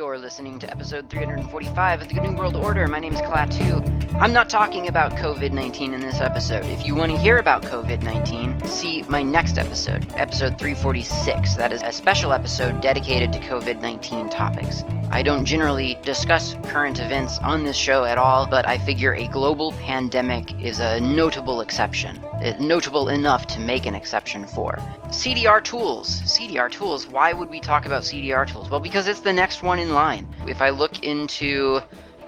You're listening to episode 345 of the GNU World Order. My name is Klaatu. I'm not talking about COVID 19 in this episode. If you want to hear about COVID 19, see my next episode, episode 346. That is a special episode dedicated to COVID 19 topics. I don't generally discuss current events on this show at all, but I figure a global pandemic is a notable exception. Uh, notable enough to make an exception for. CDR tools. CDR tools. Why would we talk about CDR tools? Well, because it's the next one in line. If I look into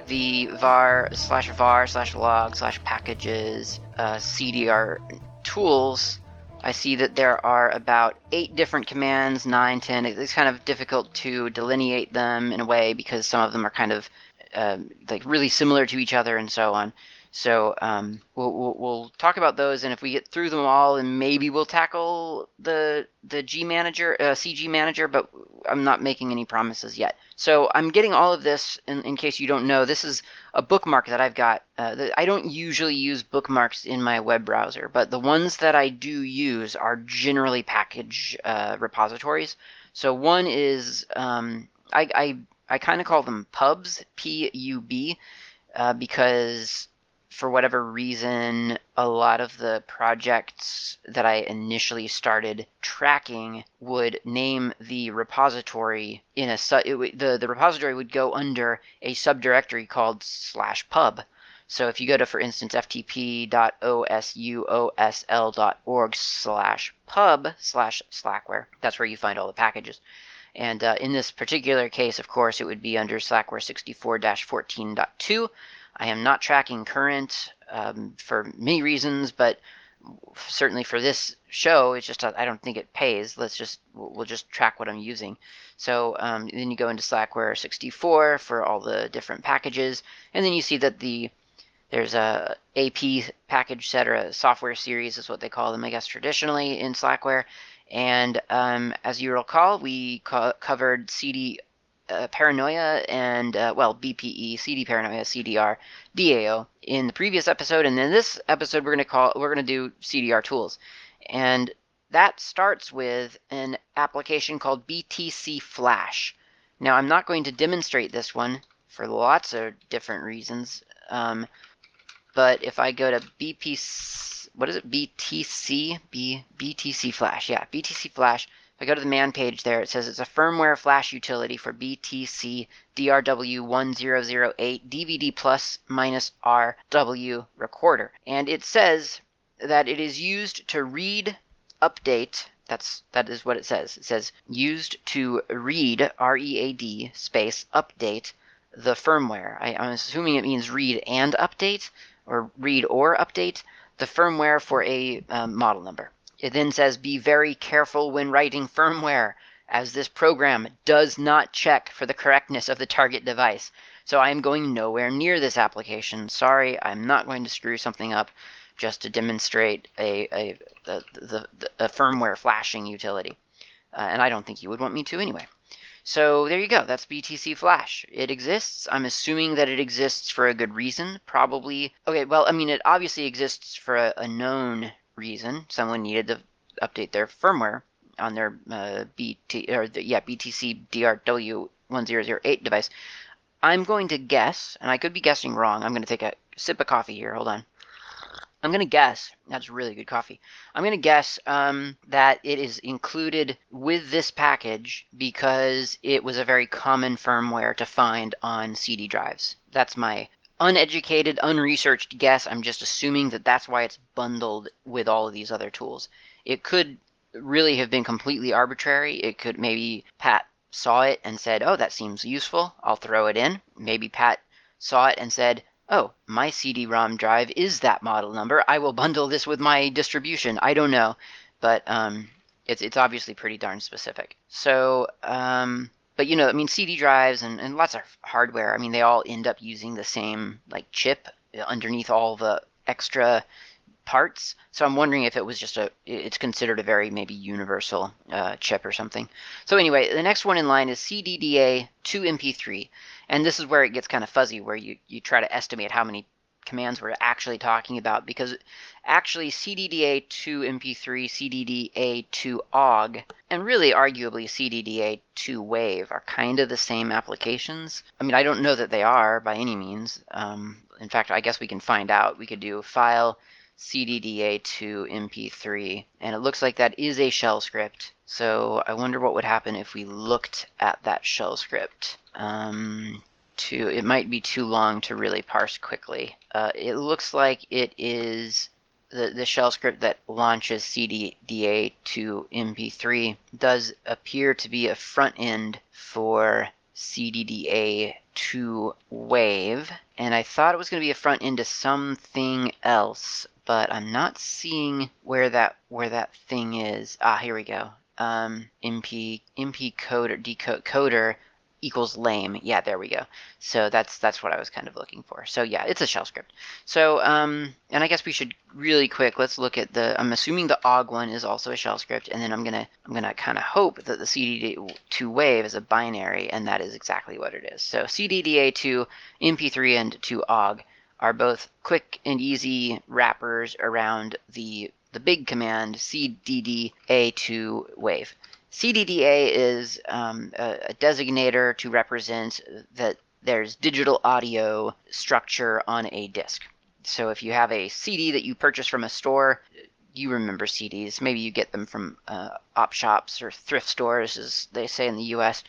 the var slash var slash log slash packages uh, CDR tools, I see that there are about eight different commands, nine, ten. It's kind of difficult to delineate them in a way because some of them are kind of uh, like really similar to each other and so on. So um, we'll, we'll, we'll talk about those, and if we get through them all, and maybe we'll tackle the the G manager, uh, CG manager, but I'm not making any promises yet. So I'm getting all of this in, in case you don't know. This is a bookmark that I've got. Uh, that I don't usually use bookmarks in my web browser, but the ones that I do use are generally package uh, repositories. So one is um, I I, I kind of call them pubs, P U B, uh, because for whatever reason, a lot of the projects that I initially started tracking would name the repository in a su- it the the repository would go under a subdirectory called slash pub. So if you go to, for instance, ftp.osuosl.org slash pub slash slackware, that's where you find all the packages. And uh, in this particular case, of course, it would be under slackware 64-14.2 I am not tracking current um, for many reasons, but certainly for this show, it's just I don't think it pays. Let's just we'll just track what I'm using. So um, then you go into Slackware 64 for all the different packages, and then you see that the there's a AP package set or a software series is what they call them, I guess traditionally in Slackware. And um, as you recall, we co- covered CD uh, Paranoia and, uh, well, BPE, CD Paranoia, CDR, DAO in the previous episode. And then this episode, we're going to call, we're going to do CDR tools. And that starts with an application called BTC Flash. Now, I'm not going to demonstrate this one for lots of different reasons. Um, but if I go to BPC, what is it? BTC? B, BTC Flash. Yeah, BTC Flash. I go to the man page there, it says it's a firmware flash utility for BTC DRW1008 DVD plus minus RW recorder. And it says that it is used to read, update, that's that is what it says. It says used to read R E A D space update the firmware. I, am assuming it means read and update or read or update the firmware for a um, model number. It then says be very careful when writing firmware, as this program does not check for the correctness of the target device. So I am going nowhere near this application. Sorry, I'm not going to screw something up just to demonstrate a, a, the, the, the, a firmware flashing utility. Uh, and I don't think you would want me to anyway. So there you go. That's BTC Flash. It exists. I'm assuming that it exists for a good reason. Probably. Okay, well, I mean, it obviously exists for a, a known reason, someone needed to update their firmware on their uh, BT or the, yeah BTC DRW1008 device. I'm going to guess, and I could be guessing wrong. I'm going to take a sip of coffee here. Hold on. I'm going to guess, that's really good coffee. I'm going to guess um, that it is included with this package because it was a very common firmware to find on CD drives. That's my uneducated, unresearched guess. I'm just assuming that that's why it's bundled with all of these other tools. It could really have been completely arbitrary. It could maybe Pat saw it and said, "Oh, that seems useful. I'll throw it in." Maybe Pat saw it and said, "Oh, my CD-ROM drive is that model number. I will bundle this with my distribution." I don't know, but um, it's it's obviously pretty darn specific. So um, but you know, I mean, CD drives and, and lots of hardware. I mean, they all end up using the same like chip underneath all the extra parts. So I'm wondering if it was just a, it's considered a very maybe universal uh, chip or something. So anyway, the next one in line is CDDA 2MP3, and this is where it gets kind of fuzzy, where you you try to estimate how many commands we're actually talking about because actually CDDA to MP3, CDDA to OGG, and really arguably CDDA to WAVE are kind of the same applications. I mean, I don't know that they are by any means. Um, in fact, I guess we can find out. We could do file CDDA to MP3, and it looks like that is a shell script. So I wonder what would happen if we looked at that shell script. Um, to it might be too long to really parse quickly. Uh, it looks like it is the, the shell script that launches CDDA to MP3 does appear to be a front end for CDDA to Wave, and I thought it was going to be a front end to something else, but I'm not seeing where that where that thing is. Ah, here we go. Um, MP MP coder decoder equals lame. Yeah, there we go. So that's that's what I was kind of looking for. So yeah, it's a shell script. So um, and I guess we should really quick. Let's look at the. I'm assuming the og one is also a shell script, and then I'm gonna I'm gonna kind of hope that the CDDA2 wave is a binary, and that is exactly what it is. So CDDA2 MP3 and to og are both quick and easy wrappers around the the big command CDDA2 wave. CDDA is um, a, a designator to represent that there's digital audio structure on a disk. So if you have a CD that you purchase from a store, you remember CDs. Maybe you get them from uh, op shops or thrift stores, as they say in the U.S.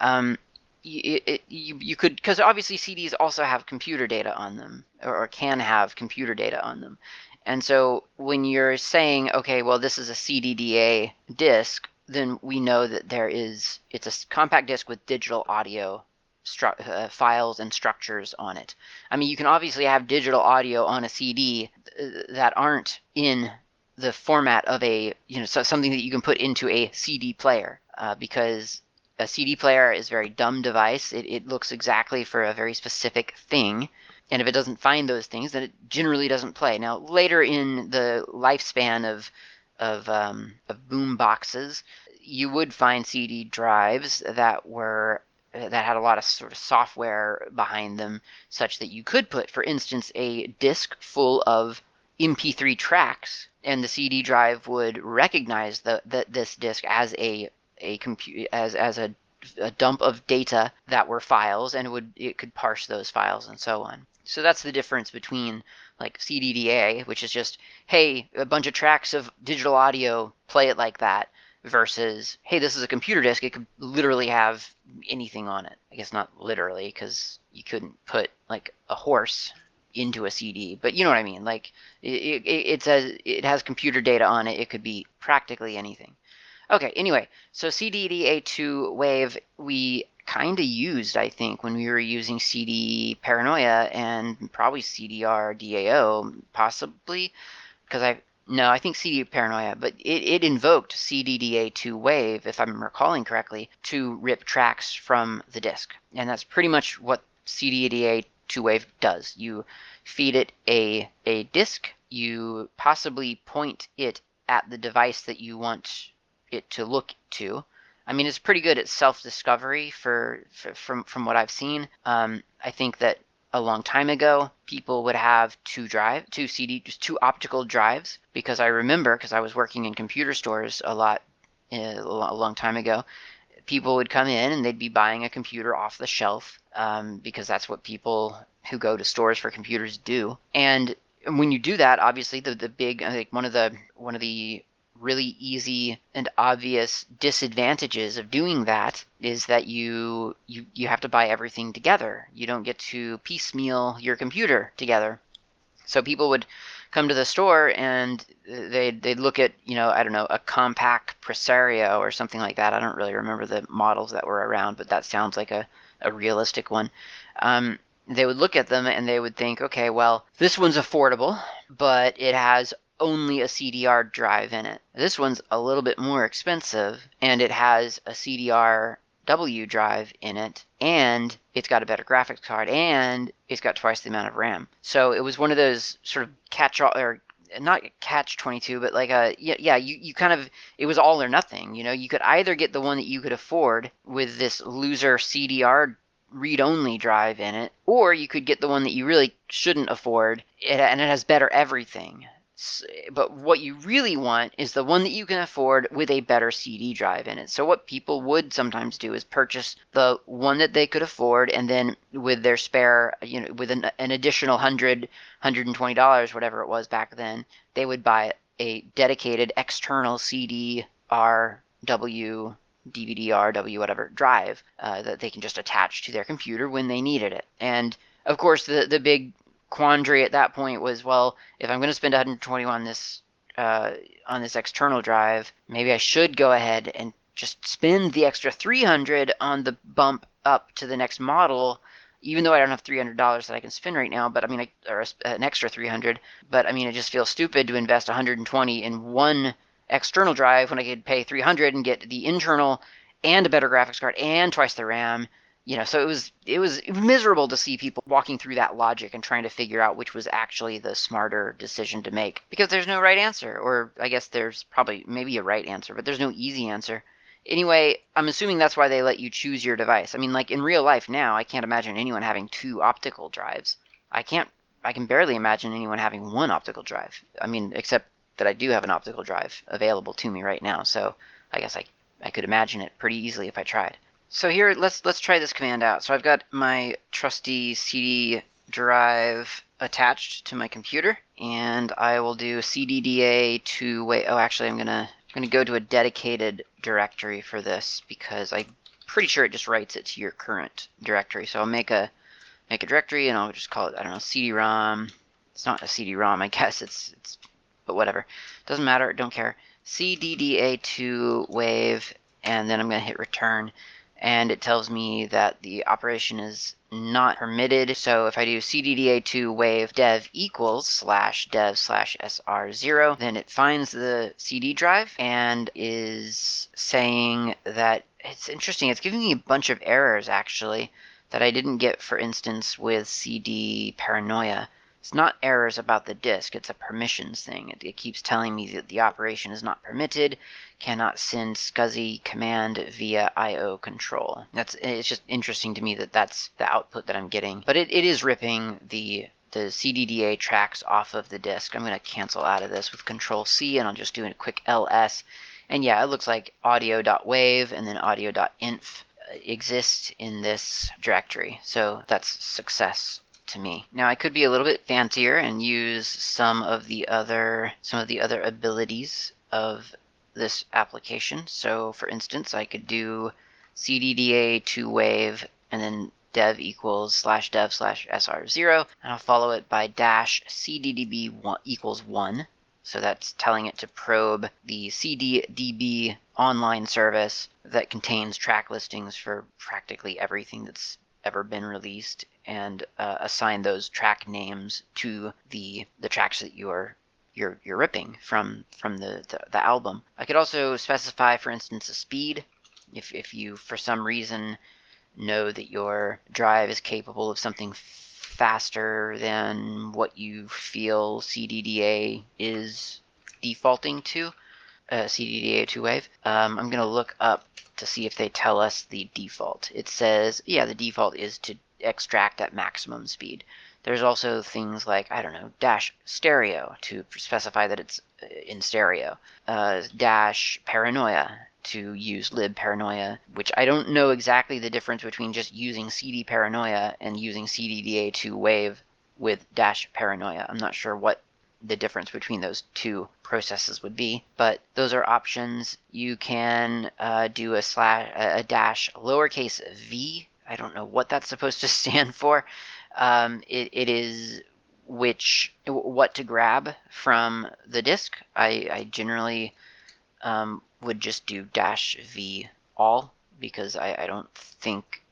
Um, you, it, you, you could because obviously CDs also have computer data on them or, or can have computer data on them. And so when you're saying, okay, well, this is a CDDA disk, then we know that there is it's a compact disc with digital audio stru- uh, files and structures on it. I mean, you can obviously have digital audio on a CD uh, that aren't in the format of a you know so something that you can put into a CD player uh, because a CD player is a very dumb device. It, it looks exactly for a very specific thing. And if it doesn't find those things, then it generally doesn't play. Now, later in the lifespan of of, um, of boom boxes, you would find CD drives that were that had a lot of sort of software behind them, such that you could put, for instance, a disk full of MP3 tracks, and the CD drive would recognize the, this disk as a a compute as as a, a dump of data that were files, and would it could parse those files and so on. So that's the difference between like CDDA, which is just, hey, a bunch of tracks of digital audio, play it like that, versus, hey, this is a computer disk. It could literally have anything on it. I guess not literally, because you couldn't put like a horse into a CD, but you know what I mean. Like it, it, it says it has computer data on it. It could be practically anything. Okay, anyway, so CDDA2 Wave, we kind of used, I think, when we were using CD Paranoia and probably CDR DAO, possibly, because I no, I think CD Paranoia, but it, it invoked CDDA2 Wave, if I'm recalling correctly, to rip tracks from the disk, and that's pretty much what CDDA2 Wave does. You feed it a a disk, you possibly point it at the device that you want it to look to, I mean, it's pretty good at self-discovery for, for from from what I've seen. Um, I think that a long time ago, people would have two drive, two CD, just two optical drives. Because I remember, because I was working in computer stores a lot uh, a long time ago, people would come in and they'd be buying a computer off the shelf um, because that's what people who go to stores for computers do. And when you do that, obviously the the big, I think one of the one of the really easy and obvious disadvantages of doing that is that you you you have to buy everything together. You don't get to piecemeal your computer together. So people would come to the store and they'd they'd look at you know I don't know a Compaq Presario or something like that. I don't really remember the models that were around, but that sounds like a a realistic one. Um, they would look at them and they would think, okay, well, this one's affordable, but it has only a CDR drive in it. This one's a little bit more expensive and it has a CDR W drive in it and it's got a better graphics card and it's got twice the amount of RAM. So it was one of those sort of catch all or not catch 22 but like a yeah, yeah you, you kind of it was all or nothing you know you could either get the one that you could afford with this loser cdr read-only drive in it, or you could get the one that you really shouldn't afford, and it has better everything. But what you really want is the one that you can afford with a better CD drive in it. So what people would sometimes do is purchase the one that they could afford, and then with their spare, you know, with an, an additional hundred, hundred and twenty dollars, whatever it was back then, they would buy a dedicated external CD RW DVD, RW, whatever drive uh, that they can just attach to their computer when they needed it. And of course, the the big quandary at that point was, well, if I'm going to spend 120 on this uh, on this external drive, maybe I should go ahead and just spend the extra 300 on the bump up to the next model even though I don't have three hundred dollars that I can spend right now, but I mean, I, or an extra three hundred. But I mean, it just feels stupid to invest one hundred and twenty in one external drive when I could pay three hundred and get the internal and a better graphics card and twice the RAM you know so it was it was miserable to see people walking through that logic and trying to figure out which was actually the smarter decision to make because there's no right answer or i guess there's probably maybe a right answer but there's no easy answer. Anyway i'm assuming that's why they let you choose your device. I mean like in real life now i can't imagine anyone having two optical drives. I can't i can barely imagine anyone having one optical drive. I mean except that i do have an optical drive available to me right now so i guess i i could imagine it pretty easily if i tried so here, let's let's try this command out. So I've got my trusty CD drive attached to my computer, and I will do cdda to wave. Oh, actually, I'm gonna I'm gonna go to a dedicated directory for this because I'm pretty sure it just writes it to your current directory. So I'll make a make a directory, and I'll just call it I don't know CD-ROM. It's not a CD-ROM, I guess. It's it's but whatever. Doesn't matter. Don't care. cdda2 wave, and then I'm gonna hit return and it tells me that the operation is not permitted. So if I do cdda2 wave dev equals slash dev slash sr0, then it finds the CD drive and is saying that it's interesting. It's giving me a bunch of errors actually that I didn't get, for instance, with CD paranoia. It's not errors about the disk, it's a permissions thing. It, it, keeps telling me that the operation is not permitted, cannot send SCSI command via IO control. That's It's just interesting to me that that's the output that I'm getting. But it, it is ripping the the CDDA tracks off of the disk. I'm going to cancel out of this with Control C and I'll just do a quick ls. And yeah, it looks like audio.wave and then audio.inf uh, exist in this directory. So that's success to me. Now I could be a little bit fancier and use some of the other some of the other abilities of this application. So for instance, I could do cdda to wave and then dev equals slash dev slash sr0 and I'll follow it by dash cddb one, equals 1 so that's telling it to probe the cddb online service that contains track listings for practically everything that's ever been released and uh, assign those track names to the the tracks that you're you're you're ripping from from the, the, the album. I could also specify, for instance, a speed. If if you for some reason know that your drive is capable of something faster than what you feel CDDA is defaulting to, uh, CDDA 2 wave. Um, I'm to look up to see if they tell us the default. It says, yeah, the default is to extract at maximum speed. There's also things like, I don't know, dash stereo to specify that it's uh, in stereo, uh, dash paranoia to use lib paranoia, which I don't know exactly the difference between just using CD paranoia and using CDDA2 wave with dash paranoia. I'm not sure what the difference between those two processes would be. But those are options. You can uh, do a slash a dash lowercase v. I don't know what that's supposed to stand for. Um, it, it is which what to grab from the disk. I, I generally um, would just do dash v all because I, I don't think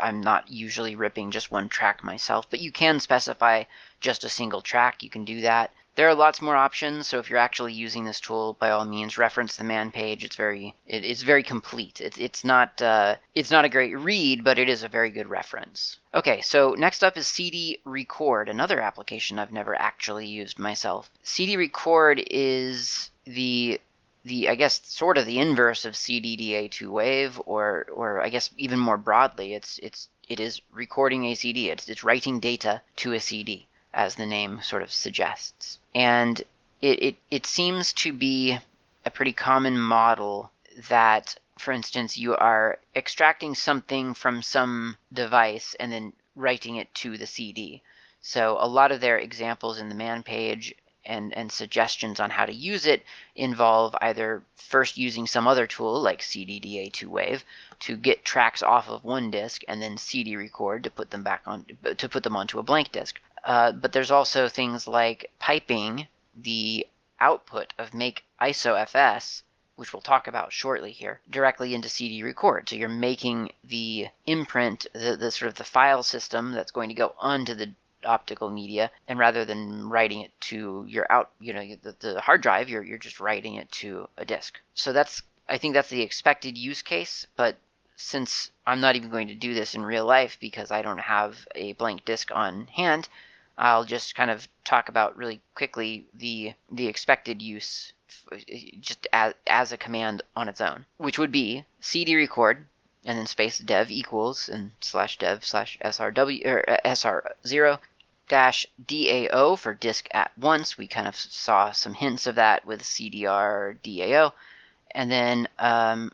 I'm not usually ripping just one track myself, but you can specify just a single track. You can do that. There are lots more options, so if you're actually using this tool, by all means, reference the man page. It's very it, it's very complete. It's it's not uh, it's not a great read, but it is a very good reference. Okay, so next up is CD Record, another application I've never actually used myself. CD Record is the the I guess sort of the inverse of CDDA2 wave, or or I guess even more broadly, it's it's it is recording a CD. It's it's writing data to a CD, as the name sort of suggests, and it it, it seems to be a pretty common model that, for instance, you are extracting something from some device and then writing it to the CD. So a lot of their examples in the man page and, and suggestions on how to use it involve either first using some other tool like CDDA2 Wave to get tracks off of one disk and then CD record to put them back on to put them onto a blank disk. Uh, but there's also things like piping the output of make ISOFS which we'll talk about shortly here, directly into CD record. So you're making the imprint, the, the sort of the file system that's going to go onto the optical media and rather than writing it to your out you know the, the hard drive you're, you're just writing it to a disk. So that's i think that's the expected use case but since i'm not even going to do this in real life because i don't have a blank disk on hand i'll just kind of talk about really quickly the the expected use just as, as a command on its own which would be cd record and then space dev equals and slash dev slash srw or uh, sr0 dash DAO for disk at once. We kind of saw some hints of that with CDR DAO. And then um,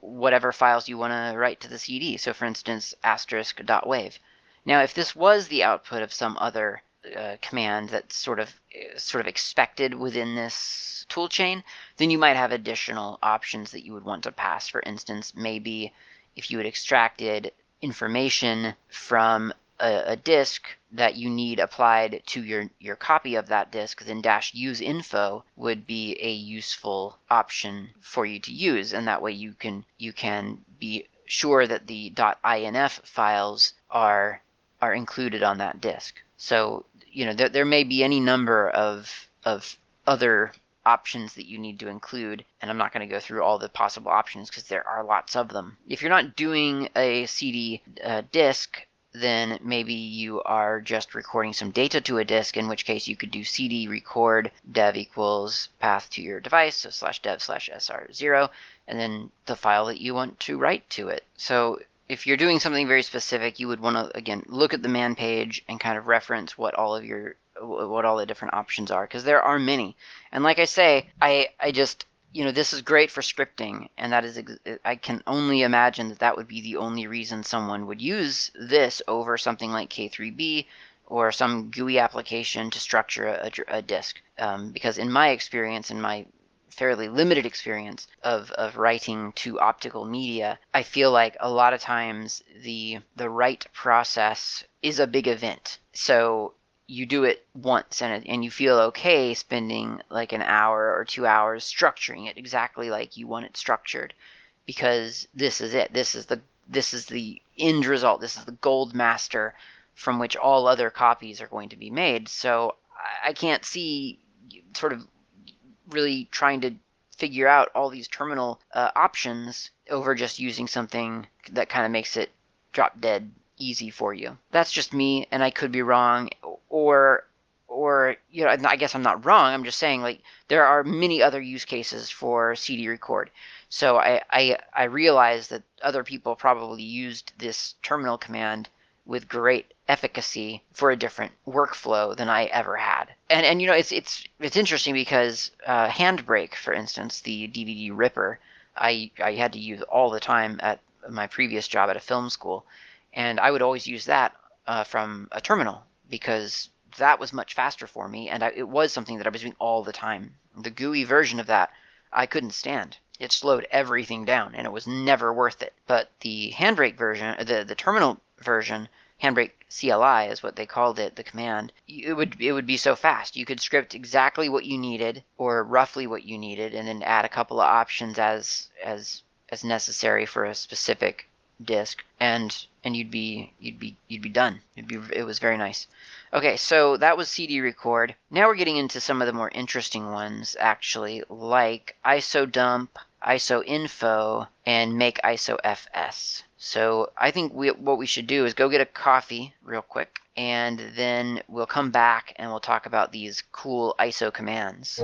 whatever files you want to write to the CD. So for instance, asterisk dot wave. Now, if this was the output of some other uh, command that's sort of sort of expected within this toolchain, then you might have additional options that you would want to pass. For instance, maybe if you had extracted information from a, a disk that you need applied to your, your copy of that disk, then dash use info would be a useful option for you to use. And that way you can you can be sure that the .inf files are are included on that disk. So you know there, there may be any number of of other options that you need to include and i'm not going to go through all the possible options because there are lots of them if you're not doing a cd uh, disk then maybe you are just recording some data to a disk, in which case you could do cd record dev equals path to your device, so slash dev slash sr0, and then the file that you want to write to it. So if you're doing something very specific, you would want to, again, look at the man page and kind of reference what all of your what all the different options are because there are many and like i say i i just you know, this is great for scripting, and that is, I can only imagine that that would be the only reason someone would use this over something like K3B or some GUI application to structure a, a disk. Um, because in my experience, in my fairly limited experience of, of writing to optical media, I feel like a lot of times the the write process is a big event. So you do it once and and you feel okay spending like an hour or two hours structuring it exactly like you want it structured because this is it. This is the this is the end result. This is the gold master from which all other copies are going to be made. So i can't see sort of really trying to figure out all these terminal uh, options over just using something that kind of makes it drop dead easy for you. That's just me, and I could be wrong, or or you know, I guess I'm not wrong. I'm just saying like there are many other use cases for CD record. So I I, I realize that other people probably used this terminal command with great efficacy for a different workflow than I ever had. And and you know it's it's it's interesting because uh, Handbrake, for instance, the DVD ripper, I I had to use all the time at my previous job at a film school and I would always use that uh, from a terminal because that was much faster for me, and I, it was something that I was doing all the time. The GUI version of that I couldn't stand. It slowed everything down, and it was never worth it. But the Handbrake version, the the terminal version, Handbrake CLI is what they called it, the command. It would it would be so fast. You could script exactly what you needed, or roughly what you needed, and then add a couple of options as as as necessary for a specific disk, and and you'd be you'd be you'd be done. It'd be it was very nice. Okay, so that was CD record. Now we're getting into some of the more interesting ones actually, like ISO dump, ISO info, and make ISO FS. So I think we, what we should do is go get a coffee real quick, and then we'll come back and we'll talk about these cool ISO commands.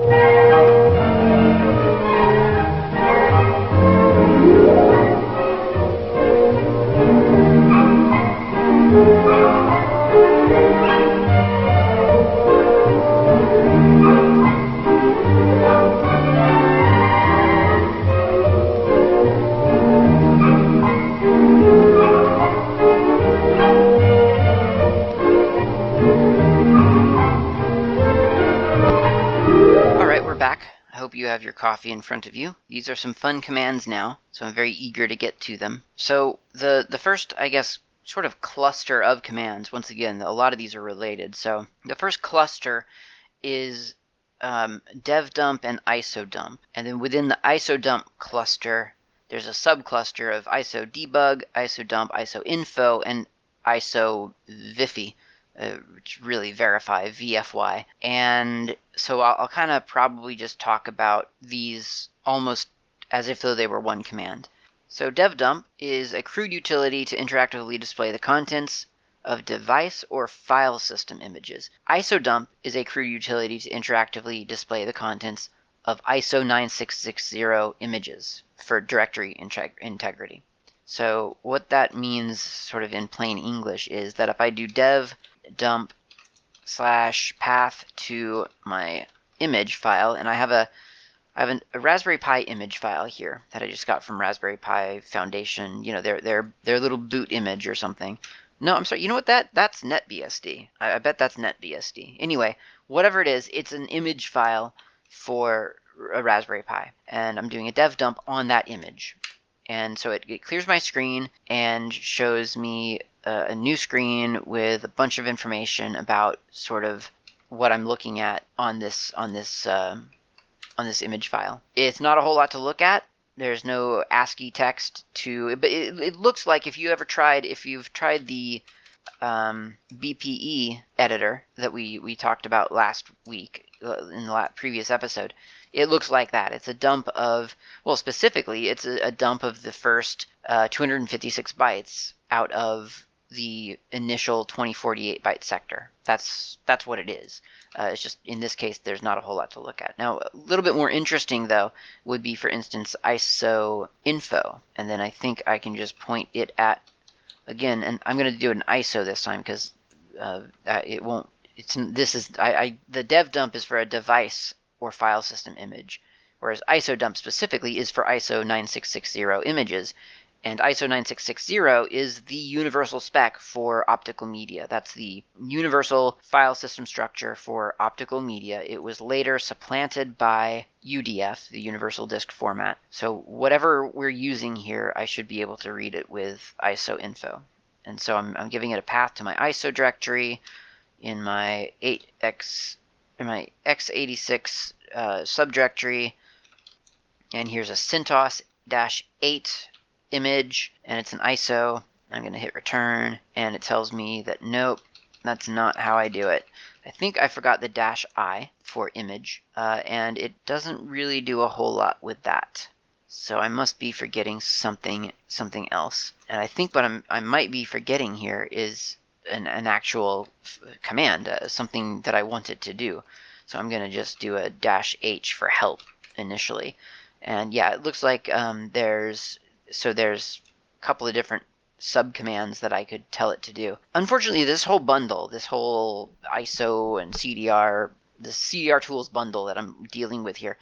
Coffee in front of you. These are some fun commands now, so I'm very eager to get to them. So the, the first, I guess, sort of cluster of commands, once again, a lot of these are related. So the first cluster is um, devdump and ISO dump. And then within the ISO dump cluster, there's a subcluster of ISO debug, ISO dump, ISO info, and isovfy uh, which really verify VFY. And so I'll, I'll kind of probably just talk about these almost as if though they were one command. So devdump is a crude utility to interactively display the contents of device or file system images. ISODump is a crude utility to interactively display the contents of ISO 9660 images for directory integrity. So what that means sort of in plain English is that if I do dev dump slash path to my image file, and I have a I have an, a Raspberry Pi image file here that I just got from Raspberry Pi Foundation. You know, their their their little boot image or something. No, I'm sorry. You know what? That that's NetBSD. I, I bet that's NetBSD. Anyway, whatever it is, it's an image file for a Raspberry Pi, and I'm doing a dev dump on that image. And so it, it clears my screen and shows me a, new screen with a bunch of information about sort of what I'm looking at on this on this uh, on this image file. It's not a whole lot to look at. There's no ASCII text to, but it, it looks like if you ever tried, if you've tried the um, BPE editor that we we talked about last week uh, in the previous episode, it looks like that. It's a dump of, well, specifically, it's a, a dump of the first uh, 256 bytes out of the initial 2048 byte sector. That's that's what it is. Uh, it's just in this case, there's not a whole lot to look at. Now, a little bit more interesting though would be, for instance, ISO info, and then I think I can just point it at again, and I'm going to do an ISO this time because uh, it won't. It's this is I, I the dev dump is for a device or file system image, whereas ISO dump specifically is for ISO 9660 images. And ISO 9660 is the universal spec for optical media. That's the universal file system structure for optical media. It was later supplanted by UDF, the universal disk format. So whatever we're using here, I should be able to read it with ISO info. And so I'm, I'm giving it a path to my ISO directory in my 8x in my x86 uh, subdirectory. And here's a CentOS-8 image and it's an ISO. I'm going to hit return and it tells me that nope, that's not how I do it. I think I forgot the dash I for image uh, and it doesn't really do a whole lot with that. So I must be forgetting something something else. And I think what I'm, I might be forgetting here is an, an actual command, uh, something that I wanted to do. So I'm going to just do a dash H for help initially. And yeah, it looks like um, there's so there's a couple of different subcommands that I could tell it to do. Unfortunately, this whole bundle, this whole ISO and CDR, the CDR tools bundle that I'm dealing with here,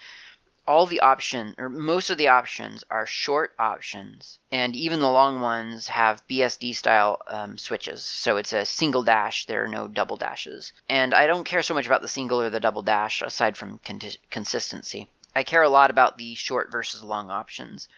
all the options, or most of the options, are short options, and even the long ones have BSD style um, switches. So it's a single dash, there are no double dashes. And I don't care so much about the single or the double dash, aside from con consistency. I care a lot about the short versus long options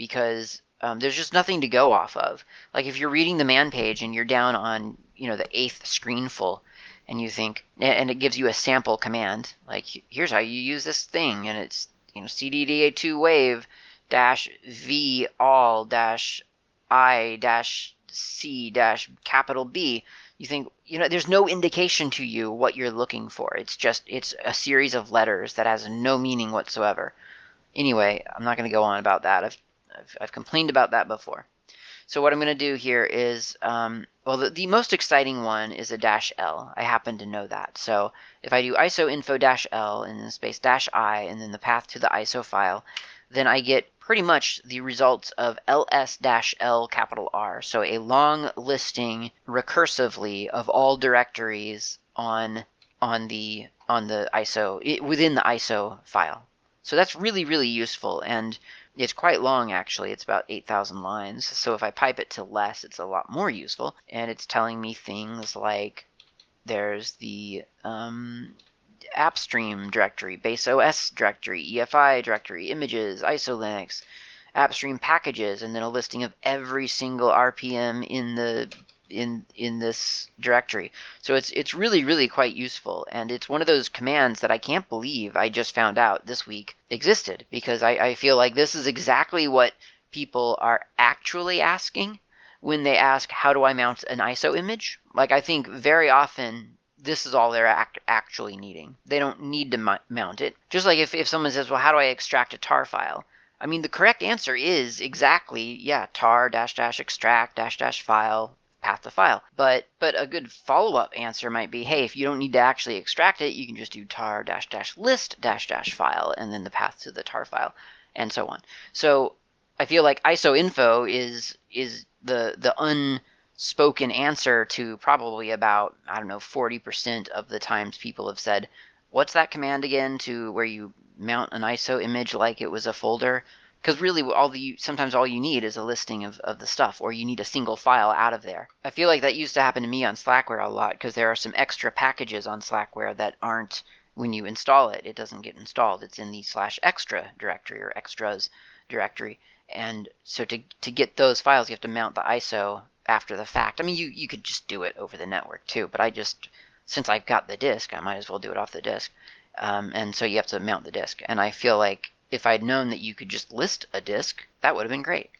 because um, there's just nothing to go off of. Like if you're reading the man page and you're down on you know the eighth screenful, and you think, and it gives you a sample command, like here's how you use this thing, and it's you know cdda2 wave dash v all dash i dash c dash capital B. You think you know there's no indication to you what you're looking for. It's just it's a series of letters that has no meaning whatsoever. Anyway, I'm not going to go on about that. I've I've, I've complained about that before. So what I'm going to do here is, um, well, the, the, most exciting one is a dash L. I happen to know that. So if I do ISO info dash L and then space dash I and then the path to the ISO file, then I get pretty much the results of ls dash L capital R. So a long listing recursively of all directories on on the on the ISO within the ISO file. So that's really really useful and it's quite long actually. It's about 8,000 lines. So if I pipe it to less, it's a lot more useful. And it's telling me things like there's the um, AppStream directory, base OS directory, EFI directory, images, ISO-Linux, AppStream packages, and then a listing of every single RPM in the in in this directory. So it's it's really really quite useful, and it's one of those commands that I can't believe I just found out this week existed because I, I feel like this is exactly what people are actually asking when they ask how do I mount an ISO image. Like I think very often this is all they're act- actually needing. They don't need to mount it. Just like if, if someone says, well, how do I extract a tar file? I mean, the correct answer is exactly, yeah, tar dash dash extract dash dash file path to file. But but a good follow-up answer might be, hey, if you don't need to actually extract it, you can just do tar dash dash list dash dash file and then the path to the tar file and so on. So I feel like ISO info is is the the unspoken answer to probably about I don't know 40% of the times people have said, "What's that command again?" to where you mount an ISO image like it was a folder because really all the sometimes all you need is a listing of, of the stuff or you need a single file out of there. I feel like that used to happen to me on slackware a lot because there are some extra packages on slackware that aren't when you install it it doesn't get installed. It's in the slash extra directory or extras directory. And so to, to get those files you have to mount the iso after the fact. I mean you, you could just do it over the network too but i just since i've got the disk i might as well do it off the disk. Um, and so you have to mount the disk. And i feel like if I'd known that you could just list a disk, that would have been great.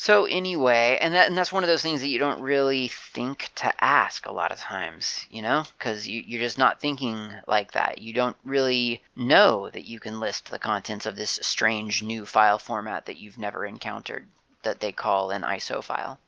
So anyway, and that and that's one of those things that you don't really think to ask a lot of times, you know, because you, you're just not thinking like that. You don't really know that you can list the contents of this strange new file format that you've never encountered that they call an ISO file.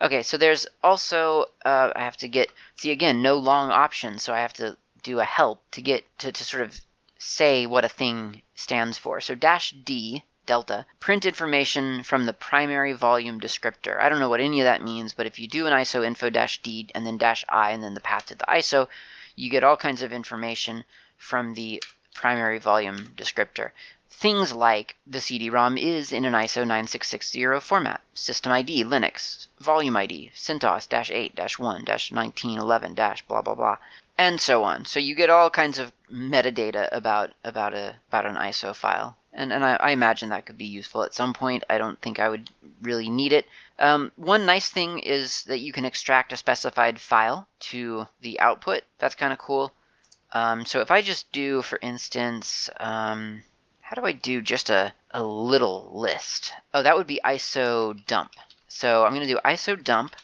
Okay, so there's also uh, I have to get see again no long options, so I have to do a help to get to, to sort of say what a thing stands for. So dash D, delta, print information from the primary volume descriptor. I don't know what any of that means, but if you do an ISO info dash D and then dash I and then the path to the ISO, you get all kinds of information from the primary volume descriptor. Things like the CD-ROM is in an ISO 9660 format, system ID, Linux, volume ID, CentOS-8-1-1911- blah blah blah and so on. So you get all kinds of metadata about about a about an ISO file, and and I, I imagine that could be useful at some point. I don't think I would really need it. Um, one nice thing is that you can extract a specified file to the output. That's kind of cool. Um, so if I just do, for instance, um, how do I do just a, a little list? Oh, that would be ISO dump. So I'm going to do ISO dump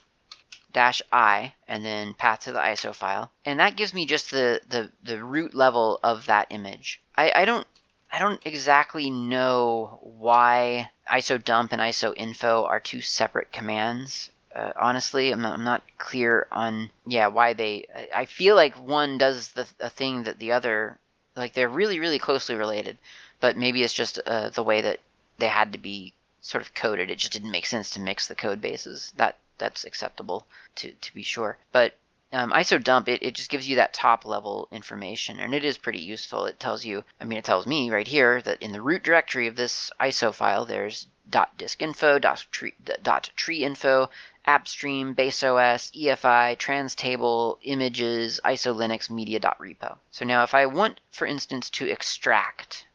dash i and then path to the ISO file. And that gives me just the, the, the root level of that image. I, I don't I don't exactly know why ISO dump and ISO info are two separate commands. Uh, honestly, I'm not, I'm not, clear on yeah why they. I feel like one does the a thing that the other like they're really really closely related, but maybe it's just uh, the way that they had to be sort of coded. It just didn't make sense to mix the code bases. That that's acceptable to, to be sure. But um, ISO dump, it, it just gives you that top level information, and it is pretty useful. It tells you, I mean, it tells me right here that in the root directory of this ISO file, there's dot disk info, dot tree, dot tree info, AppStream, BaseOS, EFI, transtable, images, ISO Linux, media.repo. So now if I want, for instance, to extract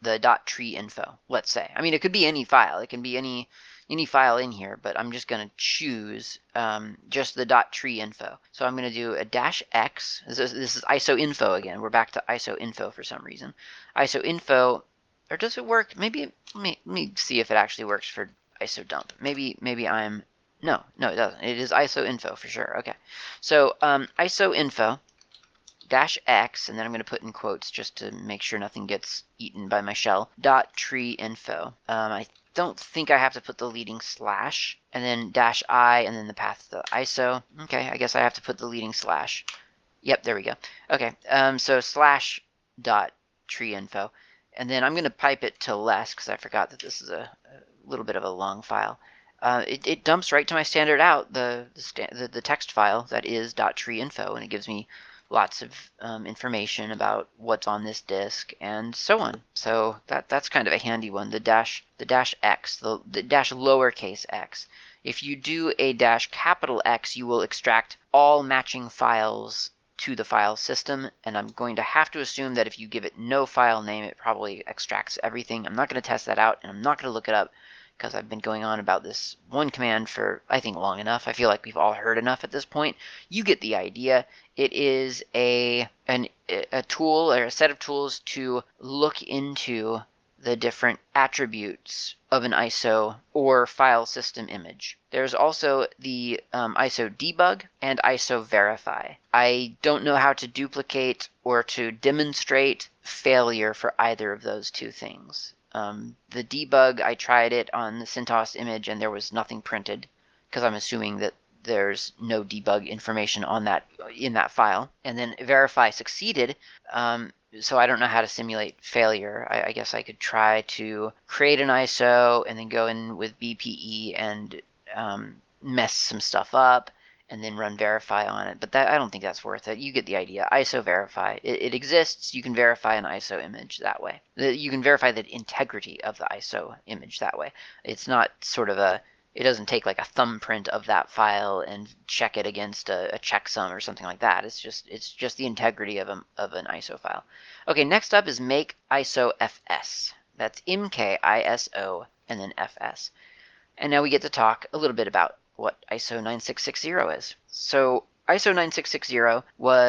the dot tree info, let's say, I mean, it could be any file. It can be any any file in here, but I'm just going to choose um, just the dot tree info. So I'm going to do a dash x. This is, this is ISO info again. We're back to ISO info for some reason. ISO info, or does it work? Maybe let me, let me see if it actually works for ISO dump. Maybe maybe I'm no no it doesn't. It is ISO info for sure. Okay, so um, ISO info dash x, and then I'm going to put in quotes just to make sure nothing gets eaten by my shell, dot tree info. Um, I don't think I have to put the leading slash and then dash i and then the path to the ISO. Okay, I guess I have to put the leading slash. Yep, there we go. Okay, um, so slash dot tree info. and then I'm going to pipe it to less because I forgot that this is a, a, little bit of a long file. Uh, it, it, dumps right to my standard out the the, the the, text file that is dot tree info, and it gives me lots of um, information about what's on this disk and so on. So that that's kind of a handy one. The dash the dash x the, the dash lowercase x. If you do a dash capital X, you will extract all matching files to the file system, and I'm going to have to assume that if you give it no file name, it probably extracts everything. I'm not going to test that out, and I'm not going to look it up because I've been going on about this one command for, I think, long enough. I feel like we've all heard enough at this point. You get the idea. It is a, an, a tool or a set of tools to look into the different attributes of an ISO or file system image. There's also the um, ISO debug and ISO verify. I don't know how to duplicate or to demonstrate failure for either of those two things. Um, the debug, I tried it on the CentOS image and there was nothing printed because I'm assuming that there's no debug information on that in that file. And then verify succeeded. Um, so I don't know how to simulate failure. I, I, guess I could try to create an ISO and then go in with BPE and um, mess some stuff up and then run verify on it. But that I don't think that's worth it. You get the idea. ISO verify. It, it exists. You can verify an ISO image that way. You can verify the integrity of the ISO image that way. It's not sort of a it doesn't take like a thumbprint of that file and check it against a, a checksum or something like that. It's just it's just the integrity of, a, of an ISO file. Okay, next up is make ISO FS. That's MKISO and then FS. And now we get to talk a little bit about what ISO 9660 is. So ISO 9660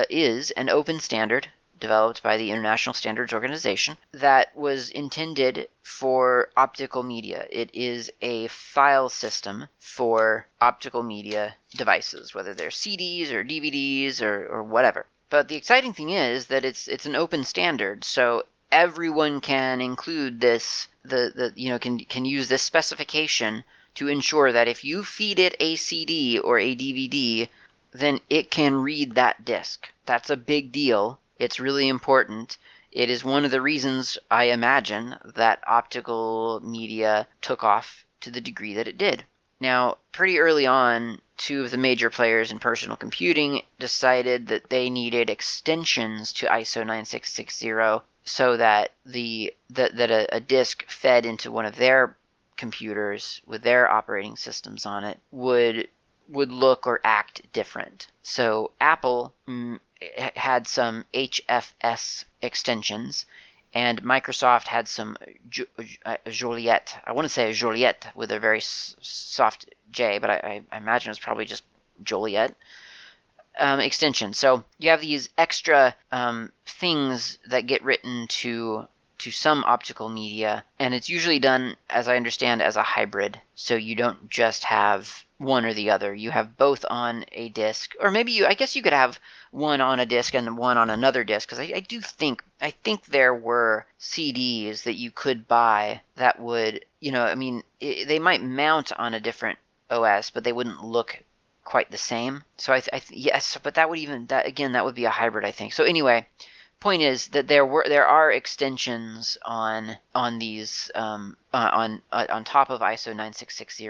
is an open standard developed by the International Standards Organization that was intended for optical media. It is a file system for optical media devices, whether they're CDs or DVDs or, or whatever. But the exciting thing is that it's it's an open standard, so everyone can include this the, the you know can can use this specification to ensure that if you feed it a CD or a DVD, then it can read that disc. That's a big deal it's really important. It is one of the reasons I imagine that optical media took off to the degree that it did. Now, pretty early on, two of the major players in personal computing decided that they needed extensions to ISO 9660 so that the that, that a, a disk fed into one of their computers with their operating systems on it would would look or act different. So Apple mm, had some HFS extensions, and Microsoft had some uh, Joliet. I want to say Joliet with a very soft J, but I, I imagine it's probably just Joliet. Um, extension. So you have these extra um, things that get written to to some optical media, and it's usually done, as I understand, as a hybrid. So you don't just have one or the other. You have both on a disk, or maybe you. I guess you could have one on a disk and one on another disk, because I, I, do think I think there were CDs that you could buy that would, you know, I mean, it, they might mount on a different OS, but they wouldn't look quite the same. So I, I yes, but that would even that again that would be a hybrid, I think. So anyway, point is that there were there are extensions on on these um, uh, on uh, on top of ISO 9660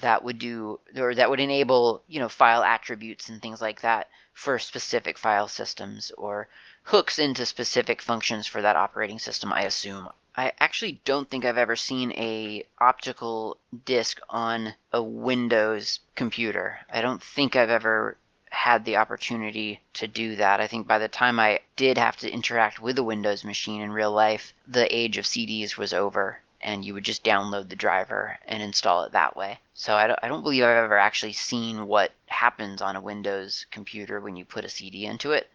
that would do or that would enable you know file attributes and things like that for specific file systems or hooks into specific functions for that operating system. I assume. I actually don't think I've ever seen a optical disk on a Windows computer. I don't think I've ever had the opportunity to do that. I think by the time I did have to interact with a Windows machine in real life, the age of CDs was over and you would just download the driver and install it that way. So I don't, I don't believe I've ever actually seen what happens on a Windows computer when you put a CD into it.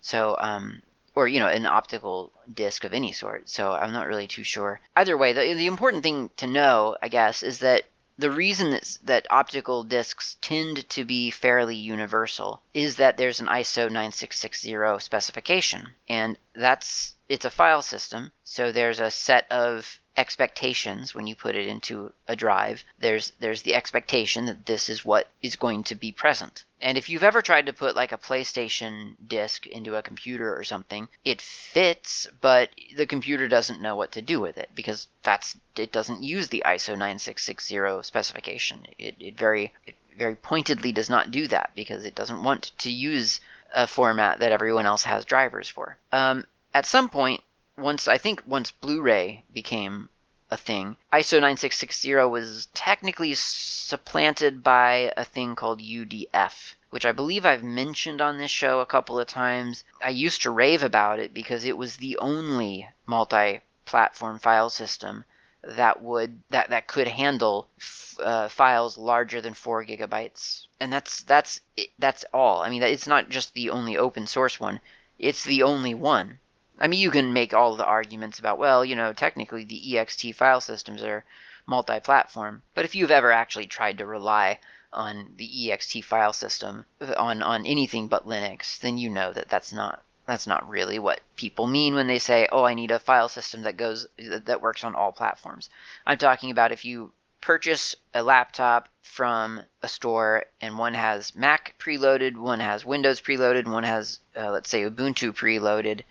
So, um, or you know, an optical disc of any sort. So I'm not really too sure. Either way, the, the important thing to know, I guess, is that the reason that, that optical discs tend to be fairly universal is that there's an ISO 9660 specification, and that's it's a file system, so there's a set of expectations when you put it into a drive. There's there's the expectation that this is what is going to be present. And if you've ever tried to put like a PlayStation disc into a computer or something, it fits, but the computer doesn't know what to do with it because that's it doesn't use the ISO 9660 specification. It, it very it very pointedly does not do that because it doesn't want to use a format that everyone else has drivers for. Um, at some point, once I think once Blu-ray became a thing, ISO 9660 was technically supplanted by a thing called UDF, which I believe I've mentioned on this show a couple of times. I used to rave about it because it was the only multi-platform file system that would that that could handle uh, files larger than four gigabytes, and that's that's that's all. I mean, it's not just the only open source one; it's the only one. I mean, you can make all the arguments about, well, you know, technically the ext file systems are multi-platform, but if you've ever actually tried to rely on the ext file system on on anything but Linux, then you know that that's not that's not really what people mean when they say, "Oh, I need a file system that goes that works on all platforms." I'm talking about if you purchase a laptop from a store and one has Mac preloaded, one has Windows preloaded, one has uh, let's say Ubuntu preloaded,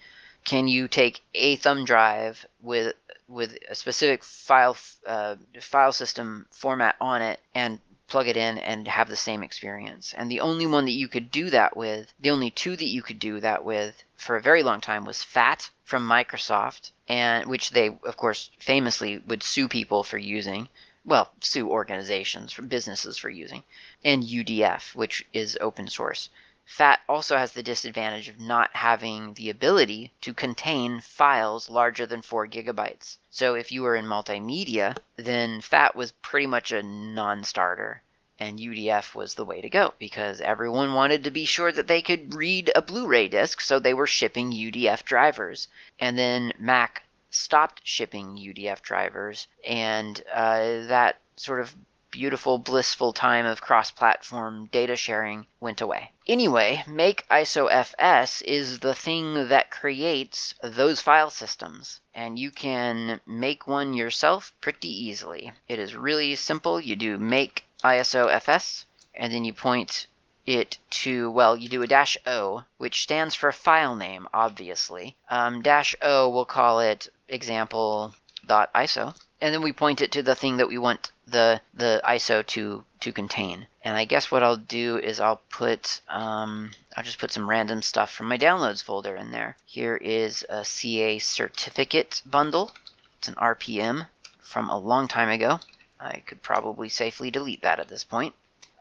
can you take a thumb drive with with a specific file uh, file system format on it and plug it in and have the same experience. And the only one that you could do that with, the only two that you could do that with for a very long time was FAT from Microsoft, and which they of course famously would sue people for using. Well, sue organizations, for businesses for using, and UDF, which is open source. FAT also has the disadvantage of not having the ability to contain files larger than 4 gigabytes. So if you were in multimedia, then FAT was pretty much a non-starter and UDF was the way to go because everyone wanted to be sure that they could read a Blu-ray disc, so they were shipping UDF drivers. And then Mac stopped shipping UDF drivers, and uh, that sort of beautiful, blissful time of cross platform data sharing went away. Anyway, Make ISOFS is the thing that creates those file systems, and you can make one yourself pretty easily. It is really simple. You do make ISOFS, and then you point it to, well, you do a dash O, which stands for file name, obviously. Um, dash O, we'll call it example.iso and then we point it to the thing that we want the the ISO to to contain. And I guess what I'll do is I'll put um, I'll just put some random stuff from my downloads folder in there. Here is a CA certificate bundle. It's an RPM from a long time ago. I could probably safely delete that at this point.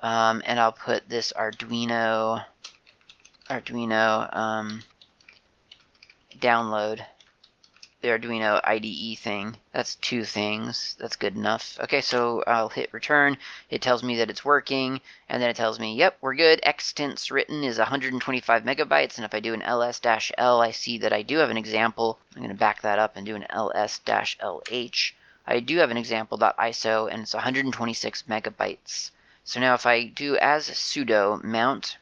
Um, and I'll put this Arduino Arduino um, download the Arduino IDE thing. That's two things. That's good enough. Okay, so I'll hit return. It tells me that it's working, and then it tells me, yep, we're good. Extents written is 125 megabytes, and if I do an ls-l, I see that I do have an example. I'm going to back that up and do an ls-lh. I do have an example.iso, and it's 126 megabytes. So now if I do as sudo mount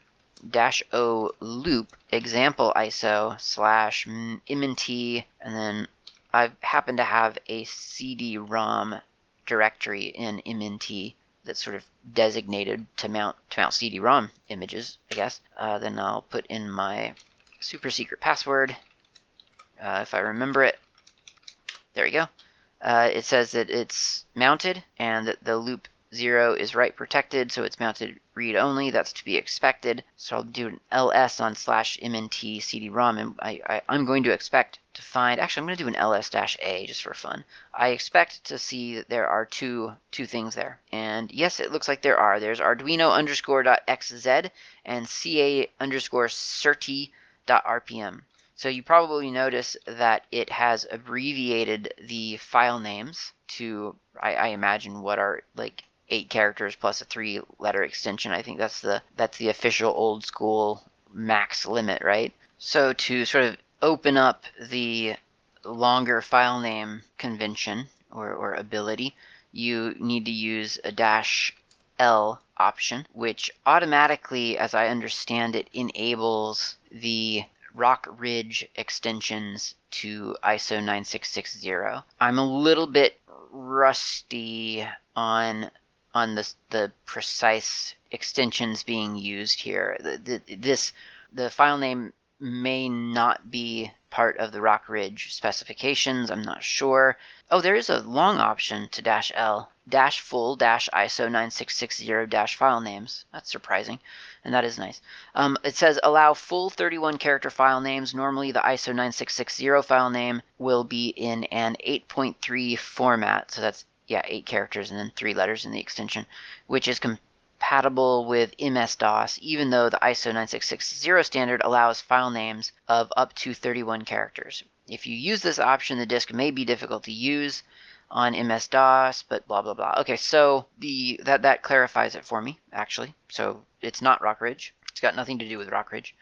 dash o loop example ISO slash mnt and then I happen to have a CD-ROM directory in mnt that's sort of designated to mount to mount CD-ROM images, I guess. Uh, then I'll put in my super secret password uh, if I remember it. There we go. Uh, it says that it's mounted and that the loop 0 is write protected, so it's mounted read only. That's to be expected. So I'll do an ls on slash mnt cd-rom, and I, I, am going to expect to find, actually I'm going to do an ls-a just for fun. I expect to see that there are two, two things there. And yes, it looks like there are. There's arduino underscore dot .xz and ca underscore certi dot rpm. So you probably notice that it has abbreviated the file names to, I, I imagine, what are like eight characters plus a three letter extension. I think that's the that's the official old school max limit, right? So to sort of open up the longer file name convention or, or ability, you need to use a dash L option, which automatically, as I understand it, enables the Rock Ridge extensions to ISO 9660. I'm a little bit rusty on on the, the precise extensions being used here. The, the, this the file name may not be part of the Rock Ridge specifications. I'm not sure. Oh, there is a long option to dash L, dash full dash ISO 9660 dash file names. That's surprising, and that is nice. Um, it says allow full 31 character file names. Normally, the ISO 9660 file name will be in an 8.3 format. So that's yeah, eight characters and then three letters in the extension, which is compatible with MS-DOS, even though the ISO 9660 standard allows file names of up to 31 characters. If you use this option, the disk may be difficult to use on MS-DOS, but blah blah blah. Okay, so the that that clarifies it for me actually. So it's not Rockridge. It's got nothing to do with Rockridge.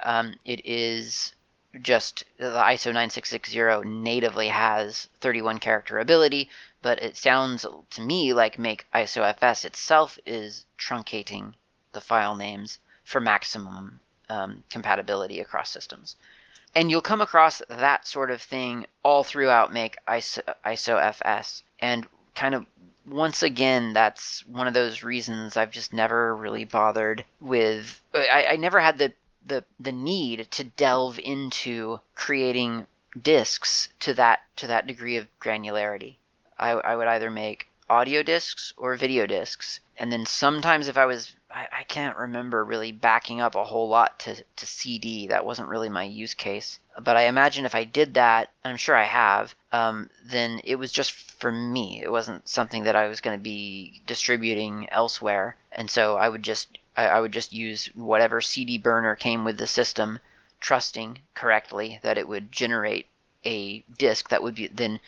Um, it is just the ISO 9660 natively has 31 character ability, but it sounds to me like make ISOFS itself is truncating the file names for maximum um, compatibility across systems. And you'll come across that sort of thing all throughout make ISO, ISOFS. And kind of once again, that's one of those reasons I've just never really bothered with. I, I never had the the the need to delve into creating disks to that to that degree of granularity. I, I would either make audio discs or video discs, and then sometimes if I was I, I can't remember really backing up a whole lot to, to CD. That wasn't really my use case. But I imagine if I did that, I'm sure I have, um, then it was just for me. It wasn't something that I was going to be distributing elsewhere. And so I would just I, I would just use whatever CD burner came with the system, trusting correctly that it would generate a disk that would be then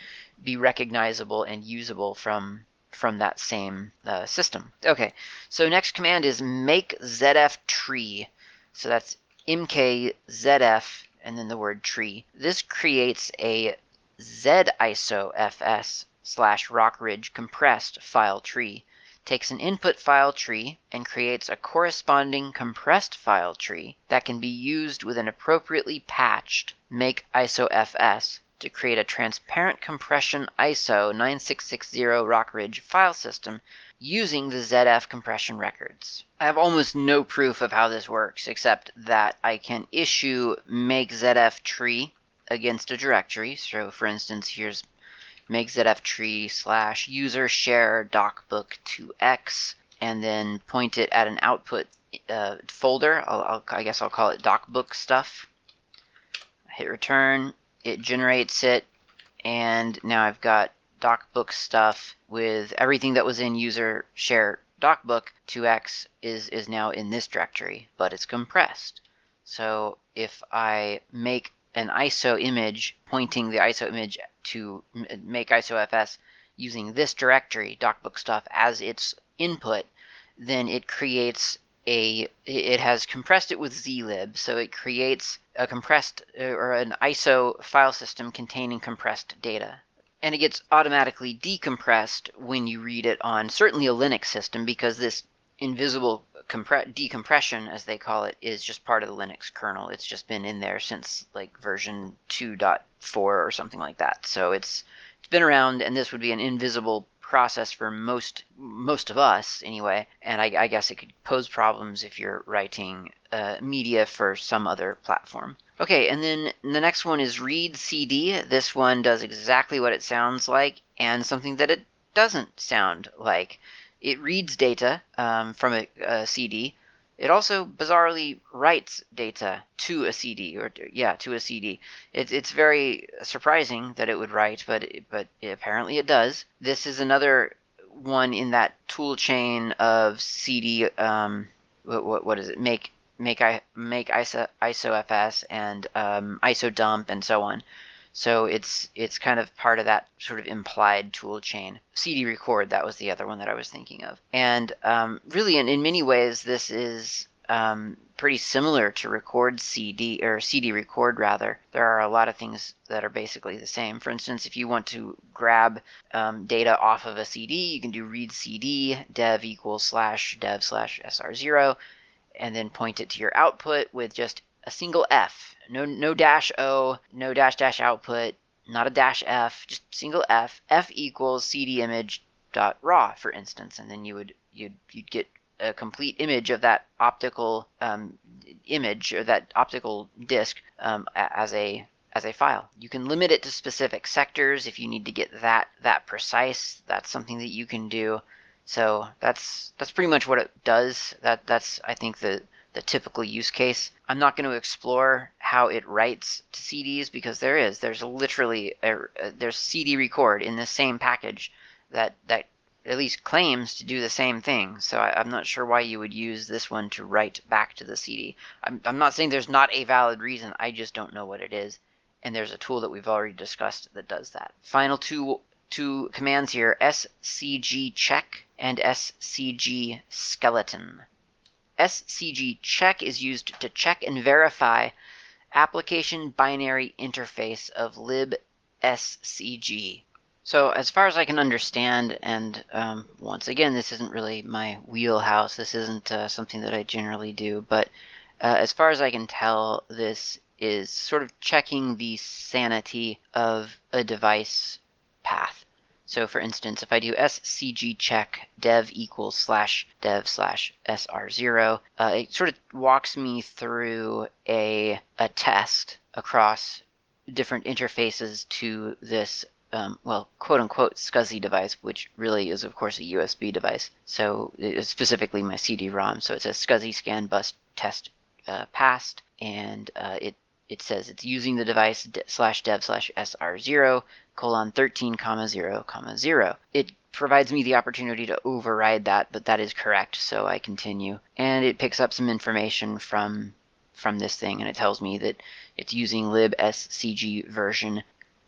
be recognizable and usable from from that same uh, system. Okay, so next command is make ZF tree. So that's mkzf and then the word tree. This creates a zisofs slash rockridge compressed file tree takes an input file tree and creates a corresponding compressed file tree that can be used with an appropriately patched make ISOFS to create a transparent compression ISO 9660 Rockridge file system using the ZF compression records. I have almost no proof of how this works except that I can issue make ZF tree against a directory. So for instance, here's make ZF tree slash user share docbook2x and then point it at an output uh, folder. I'll, I'll, I guess I'll call it docbook stuff. Hit return, it generates it, and now I've got docbook stuff with everything that was in user share docbook 2x is, is now in this directory, but it's compressed. So if I make an ISO image pointing the ISO image to make ISOFS using this directory, docbook stuff, as its input, then it creates a, it has compressed it with zlib, so it creates a compressed uh, or an ISO file system containing compressed data. And it gets automatically decompressed when you read it on certainly a Linux system because this invisible decompression, as they call it, is just part of the Linux kernel. It's just been in there since like version 2.4 or something like that. So it's it's been around, and this would be an invisible process for most most of us anyway. And I, I guess it could pose problems if you're writing uh, media for some other platform. Okay, and then the next one is read CD. This one does exactly what it sounds like and something that it doesn't sound like. It reads data um, from a, a, CD. It also bizarrely writes data to a CD, or yeah, to a CD. It, it's very surprising that it would write, but but apparently it does. This is another one in that tool chain of CD. Um, what, what, what is it? Make make I make ISO ISOFS and um, ISO dump and so on. So it's it's kind of part of that sort of implied tool chain. CD record, that was the other one that I was thinking of. And um, really, in, in many ways, this is um, pretty similar to record CD or CD record rather. There are a lot of things that are basically the same. For instance, if you want to grab um, data off of a CD, you can do read CD dev equals slash dev slash sr0 and then point it to your output with just a single F no no dash O, no dash dash output, not a dash F, just single F. F equals CD image dot raw, for instance, and then you would you'd you'd get a complete image of that optical um, image or that optical disk um, as a as a file. You can limit it to specific sectors if you need to get that that precise. That's something that you can do. So that's that's pretty much what it does. That that's I think the the typical use case. I'm not going to explore how it writes to CDs because there is there's literally a, there's CD record in the same package that that at least claims to do the same thing. So I, am not sure why you would use this one to write back to the CD. I'm, I'm not saying there's not a valid reason. I just don't know what it is. And there's a tool that we've already discussed that does that. Final two two commands here: scg check and scg skeleton. Scg check is used to check and verify application binary interface of libscg so as far as I can understand, and um, once again, this isn't really my wheelhouse. This isn't uh, something that I generally do. But uh, as far as I can tell, this is sort of checking the sanity of a device path. So for instance, if I do scg check dev equals slash dev slash sr0, uh, it sort of walks me through a, a test across different interfaces to this um, well, quote unquote, SCSI device, which really is, of course, a USB device. So specifically my CD-ROM. So it says SCSI scan bus test uh, passed, and uh, it it says it's using the device de slash dev slash sr0 colon 13 comma 0 comma 0. It provides me the opportunity to override that, but that is correct, so I continue. And it picks up some information from from this thing, and it tells me that it's using libscg version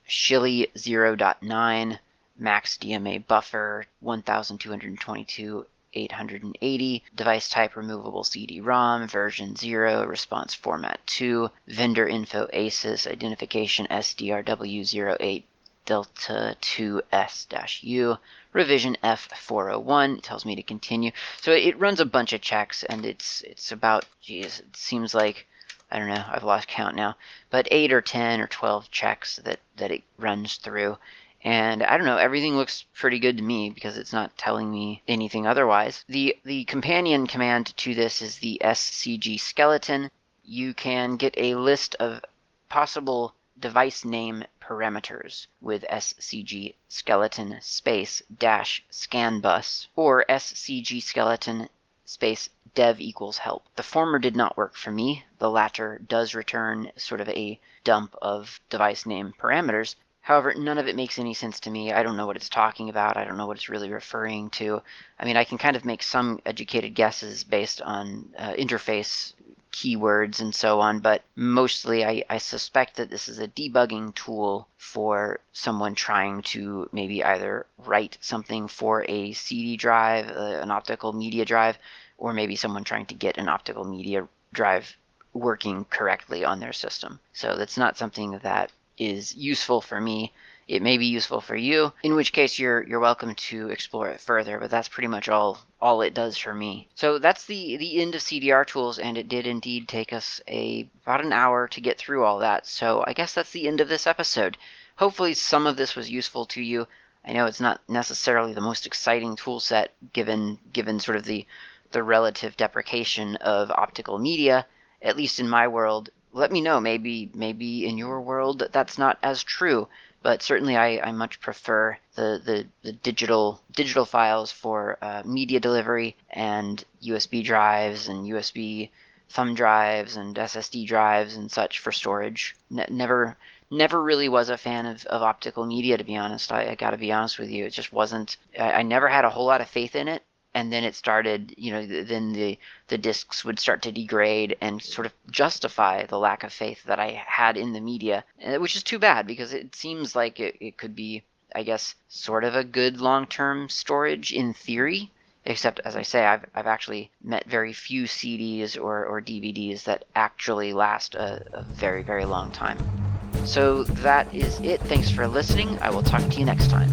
Schily 0.9, max DMA buffer 1222 880, device type removable CD-ROM, version 0, response format 2, vendor info ASUS, identification SDRW08 Delta 2S-U, revision F401, tells me to continue. So it runs a bunch of checks and it's it's about, geez, it seems like I don't know, I've lost count now, but eight or 10 or 12 checks that, that it runs through. And I don't know, everything looks pretty good to me because it's not telling me anything otherwise. The, the companion command to this is the scg skeleton. You can get a list of possible device name parameters with scg skeleton space dash scan bus or scg skeleton space dev equals help. The former did not work for me. The latter does return sort of a dump of device name parameters. However, none of it makes any sense to me. I don't know what it's talking about. I don't know what it's really referring to. I mean, I can kind of make some educated guesses based on uh, interface keywords and so on, but mostly I, I, suspect that this is a debugging tool for someone trying to maybe either write something for a CD drive, uh, an optical media drive, or maybe someone trying to get an optical media drive working correctly on their system. So that's not something that is useful for me it may be useful for you, in which case you're you're welcome to explore it further, but that's pretty much all all it does for me. So that's the the end of CDR tools and it did indeed take us a about an hour to get through all that. So I guess that's the end of this episode. Hopefully some of this was useful to you. I know it's not necessarily the most exciting tool set given given sort of the the relative deprecation of optical media, at least in my world. Let me know maybe maybe in your world that's not as true but certainly I, I much prefer the, the, the digital digital files for uh, media delivery and USB drives and USB thumb drives and SSD drives and such for storage. Ne- never never really was a fan of, of optical media to be honest. I, I got to be honest with you. It just wasn't. I, I never had a whole lot of faith in it and then it started you know then the the discs would start to degrade and sort of justify the lack of faith that i had in the media uh, which is too bad because it seems like it, it could be i guess sort of a good long-term storage in theory except as i say i've, I've actually met very few cds or, or dvds that actually last a, a very very long time. So that is it. Thanks for listening. I will talk to you next time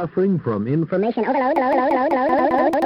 Suffering from information overload?